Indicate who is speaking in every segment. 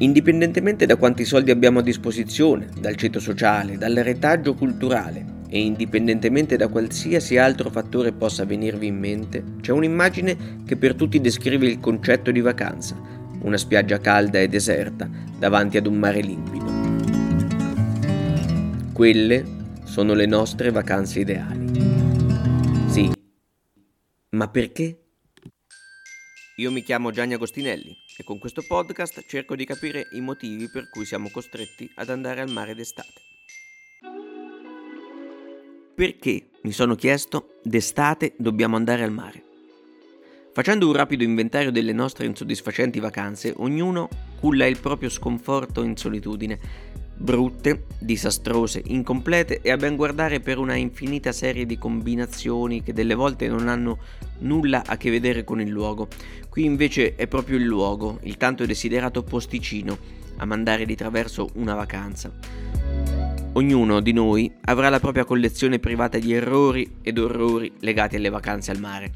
Speaker 1: Indipendentemente da quanti soldi abbiamo a disposizione, dal ceto sociale, dal retaggio culturale e indipendentemente da qualsiasi altro fattore possa venirvi in mente, c'è un'immagine che per tutti descrive il concetto di vacanza, una spiaggia calda e deserta davanti ad un mare limpido. Quelle sono le nostre vacanze ideali. Sì, ma perché? Io mi chiamo Gianni Agostinelli e con questo podcast cerco di capire i motivi per cui siamo costretti ad andare al mare d'estate. Perché, mi sono chiesto, d'estate dobbiamo andare al mare? Facendo un rapido inventario delle nostre insoddisfacenti vacanze, ognuno culla il proprio sconforto in solitudine brutte, disastrose, incomplete e a ben guardare per una infinita serie di combinazioni che delle volte non hanno nulla a che vedere con il luogo. Qui invece è proprio il luogo, il tanto desiderato posticino, a mandare di traverso una vacanza. Ognuno di noi avrà la propria collezione privata di errori ed orrori legati alle vacanze al mare.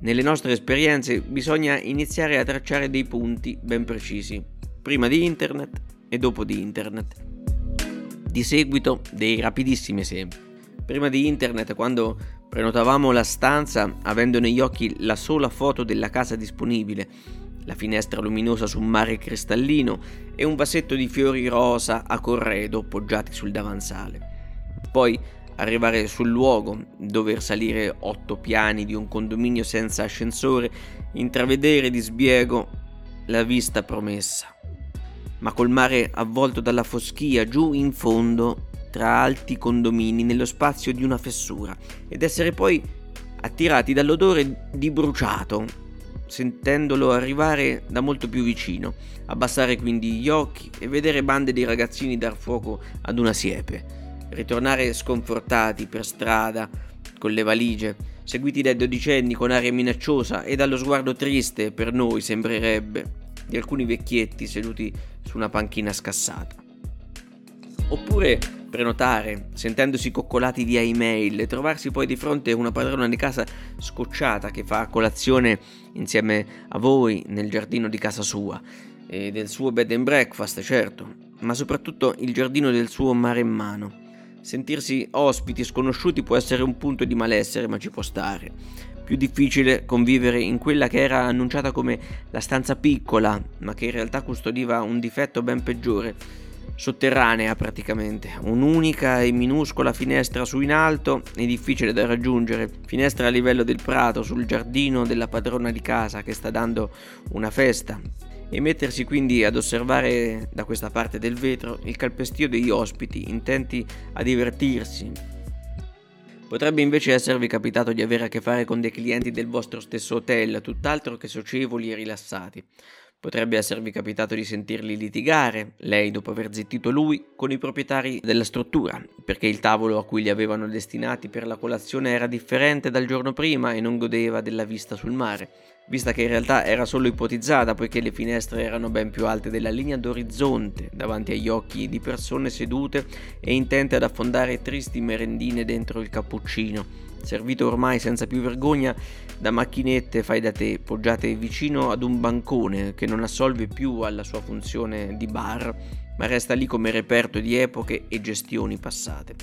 Speaker 1: Nelle nostre esperienze bisogna iniziare a tracciare dei punti ben precisi, prima di internet e dopo di internet. Di seguito dei rapidissimi esempi. Prima di internet, quando prenotavamo la stanza avendo negli occhi la sola foto della casa disponibile, la finestra luminosa su un mare cristallino e un vasetto di fiori rosa a corredo poggiati sul davanzale. Poi arrivare sul luogo, dover salire otto piani di un condominio senza ascensore, intravedere di sbiego la vista promessa ma col mare avvolto dalla foschia giù in fondo tra alti condomini nello spazio di una fessura ed essere poi attirati dall'odore di bruciato, sentendolo arrivare da molto più vicino, abbassare quindi gli occhi e vedere bande di ragazzini dar fuoco ad una siepe, ritornare sconfortati per strada con le valigie, seguiti dai dodicenni con aria minacciosa e dallo sguardo triste per noi sembrerebbe di alcuni vecchietti seduti su una panchina scassata. Oppure prenotare, sentendosi coccolati via email e trovarsi poi di fronte a una padrona di casa scocciata che fa colazione insieme a voi nel giardino di casa sua e del suo bed and breakfast, certo, ma soprattutto il giardino del suo mare in mano. Sentirsi ospiti sconosciuti può essere un punto di malessere, ma ci può stare più difficile convivere in quella che era annunciata come la stanza piccola, ma che in realtà custodiva un difetto ben peggiore, sotterranea praticamente, un'unica e minuscola finestra su in alto e difficile da raggiungere, finestra a livello del prato sul giardino della padrona di casa che sta dando una festa. E mettersi quindi ad osservare da questa parte del vetro il calpestio degli ospiti intenti a divertirsi, Potrebbe invece esservi capitato di avere a che fare con dei clienti del vostro stesso hotel, tutt'altro che socievoli e rilassati. Potrebbe esservi capitato di sentirli litigare, lei dopo aver zittito lui, con i proprietari della struttura, perché il tavolo a cui li avevano destinati per la colazione era differente dal giorno prima e non godeva della vista sul mare vista che in realtà era solo ipotizzata poiché le finestre erano ben più alte della linea d'orizzonte davanti agli occhi di persone sedute e intente ad affondare tristi merendine dentro il cappuccino, servito ormai senza più vergogna da macchinette fai da te poggiate vicino ad un bancone che non assolve più alla sua funzione di bar, ma resta lì come reperto di epoche e gestioni passate.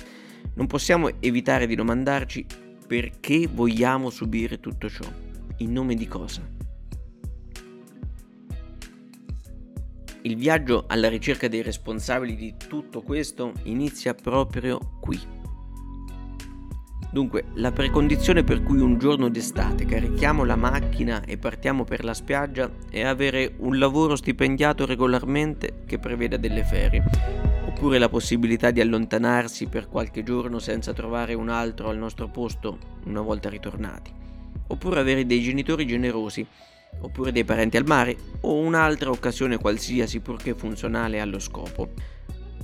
Speaker 1: Non possiamo evitare di domandarci perché vogliamo subire tutto ciò. In nome di cosa? Il viaggio alla ricerca dei responsabili di tutto questo inizia proprio qui. Dunque, la precondizione per cui un giorno d'estate carichiamo la macchina e partiamo per la spiaggia è avere un lavoro stipendiato regolarmente che preveda delle ferie, oppure la possibilità di allontanarsi per qualche giorno senza trovare un altro al nostro posto una volta ritornati oppure avere dei genitori generosi, oppure dei parenti al mare o un'altra occasione qualsiasi purché funzionale allo scopo.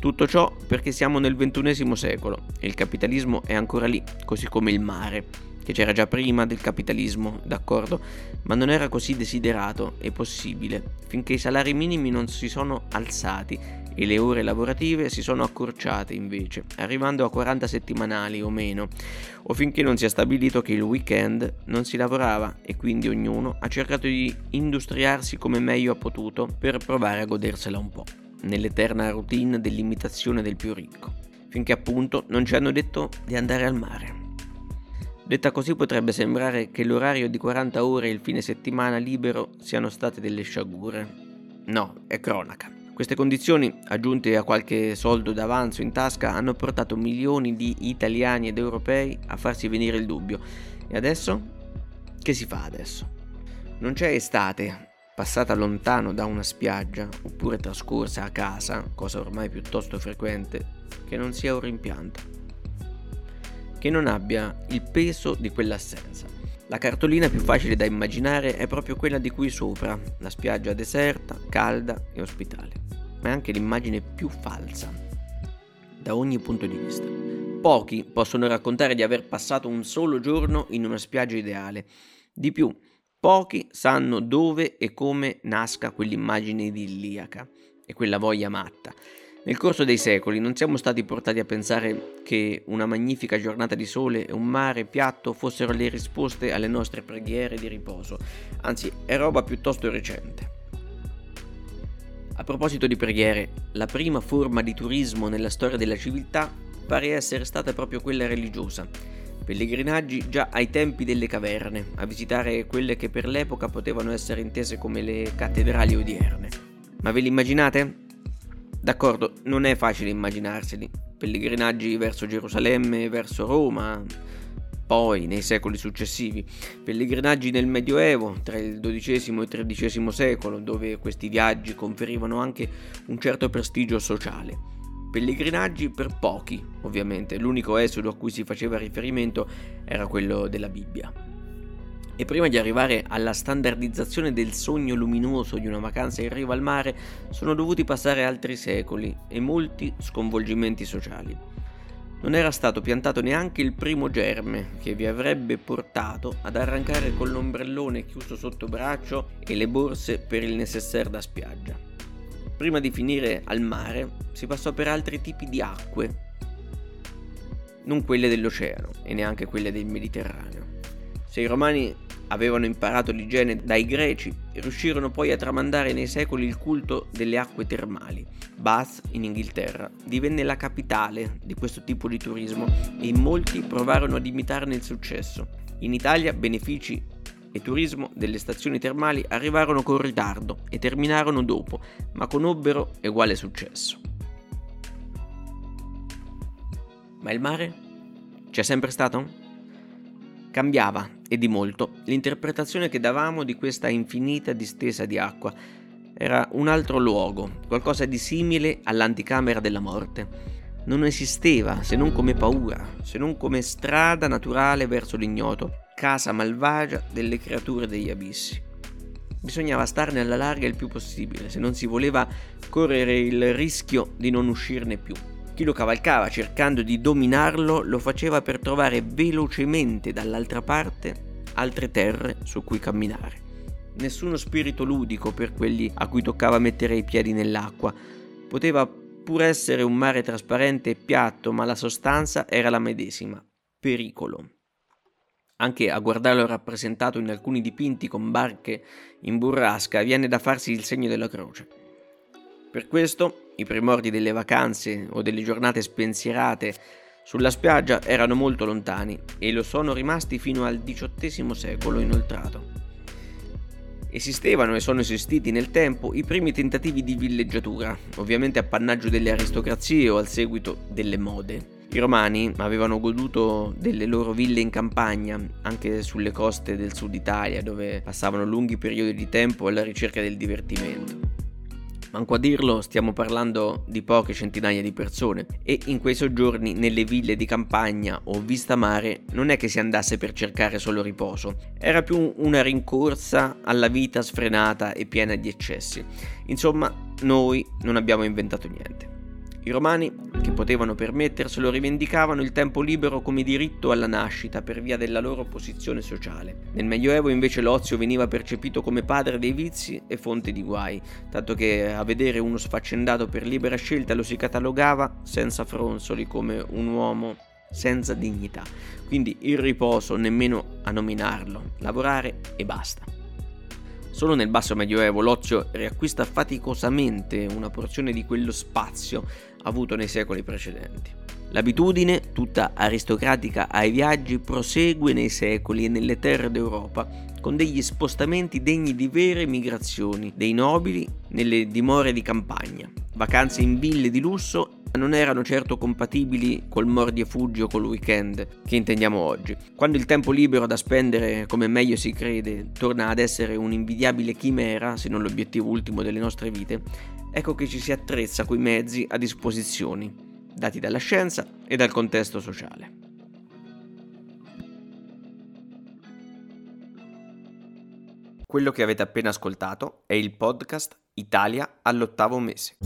Speaker 1: Tutto ciò perché siamo nel XXI secolo e il capitalismo è ancora lì, così come il mare, che c'era già prima del capitalismo, d'accordo, ma non era così desiderato e possibile finché i salari minimi non si sono alzati e le ore lavorative si sono accorciate invece, arrivando a 40 settimanali o meno, o finché non si è stabilito che il weekend non si lavorava e quindi ognuno ha cercato di industriarsi come meglio ha potuto per provare a godersela un po', nell'eterna routine dell'imitazione del più ricco, finché appunto non ci hanno detto di andare al mare. Detta così potrebbe sembrare che l'orario di 40 ore e il fine settimana libero siano state delle sciagure. No, è cronaca. Queste condizioni, aggiunte a qualche soldo d'avanzo in tasca, hanno portato milioni di italiani ed europei a farsi venire il dubbio. E adesso? Che si fa adesso? Non c'è estate, passata lontano da una spiaggia, oppure trascorsa a casa, cosa ormai piuttosto frequente, che non sia un rimpianto. Che non abbia il peso di quell'assenza. La cartolina più facile da immaginare è proprio quella di qui sopra, la spiaggia deserta, calda e ospitale, ma è anche l'immagine più falsa, da ogni punto di vista. Pochi possono raccontare di aver passato un solo giorno in una spiaggia ideale. Di più, pochi sanno dove e come nasca quell'immagine idilliaca e quella voglia matta. Nel corso dei secoli non siamo stati portati a pensare che una magnifica giornata di sole e un mare piatto fossero le risposte alle nostre preghiere di riposo, anzi è roba piuttosto recente. A proposito di preghiere, la prima forma di turismo nella storia della civiltà pare essere stata proprio quella religiosa. Pellegrinaggi già ai tempi delle caverne, a visitare quelle che per l'epoca potevano essere intese come le cattedrali odierne. Ma ve li immaginate? D'accordo, non è facile immaginarseli. Pellegrinaggi verso Gerusalemme, verso Roma, poi nei secoli successivi, pellegrinaggi nel Medioevo, tra il XII e XIII secolo, dove questi viaggi conferivano anche un certo prestigio sociale. Pellegrinaggi per pochi, ovviamente, l'unico esodo a cui si faceva riferimento era quello della Bibbia. E prima di arrivare alla standardizzazione del sogno luminoso di una vacanza in riva al mare, sono dovuti passare altri secoli e molti sconvolgimenti sociali. Non era stato piantato neanche il primo germe che vi avrebbe portato ad arrancare con l'ombrellone chiuso sotto braccio e le borse per il necessaire da spiaggia. Prima di finire al mare si passò per altri tipi di acque, non quelle dell'oceano e neanche quelle del Mediterraneo. Se i romani avevano imparato l'igiene dai greci, riuscirono poi a tramandare nei secoli il culto delle acque termali. Bath, in Inghilterra, divenne la capitale di questo tipo di turismo e molti provarono ad imitarne il successo. In Italia benefici e turismo delle stazioni termali arrivarono con ritardo e terminarono dopo, ma conobbero uguale successo. Ma il mare? C'è sempre stato? Cambiava, e di molto, l'interpretazione che davamo di questa infinita distesa di acqua. Era un altro luogo, qualcosa di simile all'anticamera della morte. Non esisteva se non come paura, se non come strada naturale verso l'ignoto, casa malvagia delle creature degli abissi. Bisognava starne alla larga il più possibile, se non si voleva correre il rischio di non uscirne più. Chi lo cavalcava cercando di dominarlo lo faceva per trovare velocemente dall'altra parte altre terre su cui camminare. Nessuno spirito ludico per quelli a cui toccava mettere i piedi nell'acqua. Poteva pur essere un mare trasparente e piatto, ma la sostanza era la medesima. Pericolo. Anche a guardarlo rappresentato in alcuni dipinti con barche in burrasca viene da farsi il segno della croce. Per questo i primordi delle vacanze o delle giornate spensierate sulla spiaggia erano molto lontani e lo sono rimasti fino al XVIII secolo inoltrato. Esistevano e sono esistiti nel tempo i primi tentativi di villeggiatura, ovviamente appannaggio delle aristocrazie o al seguito delle mode. I romani avevano goduto delle loro ville in campagna, anche sulle coste del sud Italia, dove passavano lunghi periodi di tempo alla ricerca del divertimento. Manco a dirlo, stiamo parlando di poche centinaia di persone e in quei soggiorni nelle ville di campagna o vista mare non è che si andasse per cercare solo riposo, era più una rincorsa alla vita sfrenata e piena di eccessi. Insomma, noi non abbiamo inventato niente. I romani che potevano permetterselo rivendicavano il tempo libero come diritto alla nascita per via della loro posizione sociale. Nel Medioevo invece l'ozio veniva percepito come padre dei vizi e fonte di guai, tanto che a vedere uno sfaccendato per libera scelta lo si catalogava senza fronzoli come un uomo senza dignità. Quindi il riposo nemmeno a nominarlo, lavorare e basta. Solo nel basso medioevo l'ozio riacquista faticosamente una porzione di quello spazio avuto nei secoli precedenti. L'abitudine, tutta aristocratica ai viaggi, prosegue nei secoli e nelle terre d'Europa con degli spostamenti degni di vere migrazioni dei nobili nelle dimore di campagna, vacanze in ville di lusso non erano certo compatibili col mordi e fuggi o col weekend che intendiamo oggi. Quando il tempo libero da spendere come meglio si crede torna ad essere un'invidiabile chimera, se non l'obiettivo ultimo delle nostre vite, ecco che ci si attrezza coi mezzi a disposizione, dati dalla scienza e dal contesto sociale. Quello che avete appena ascoltato è il podcast Italia all'ottavo mese.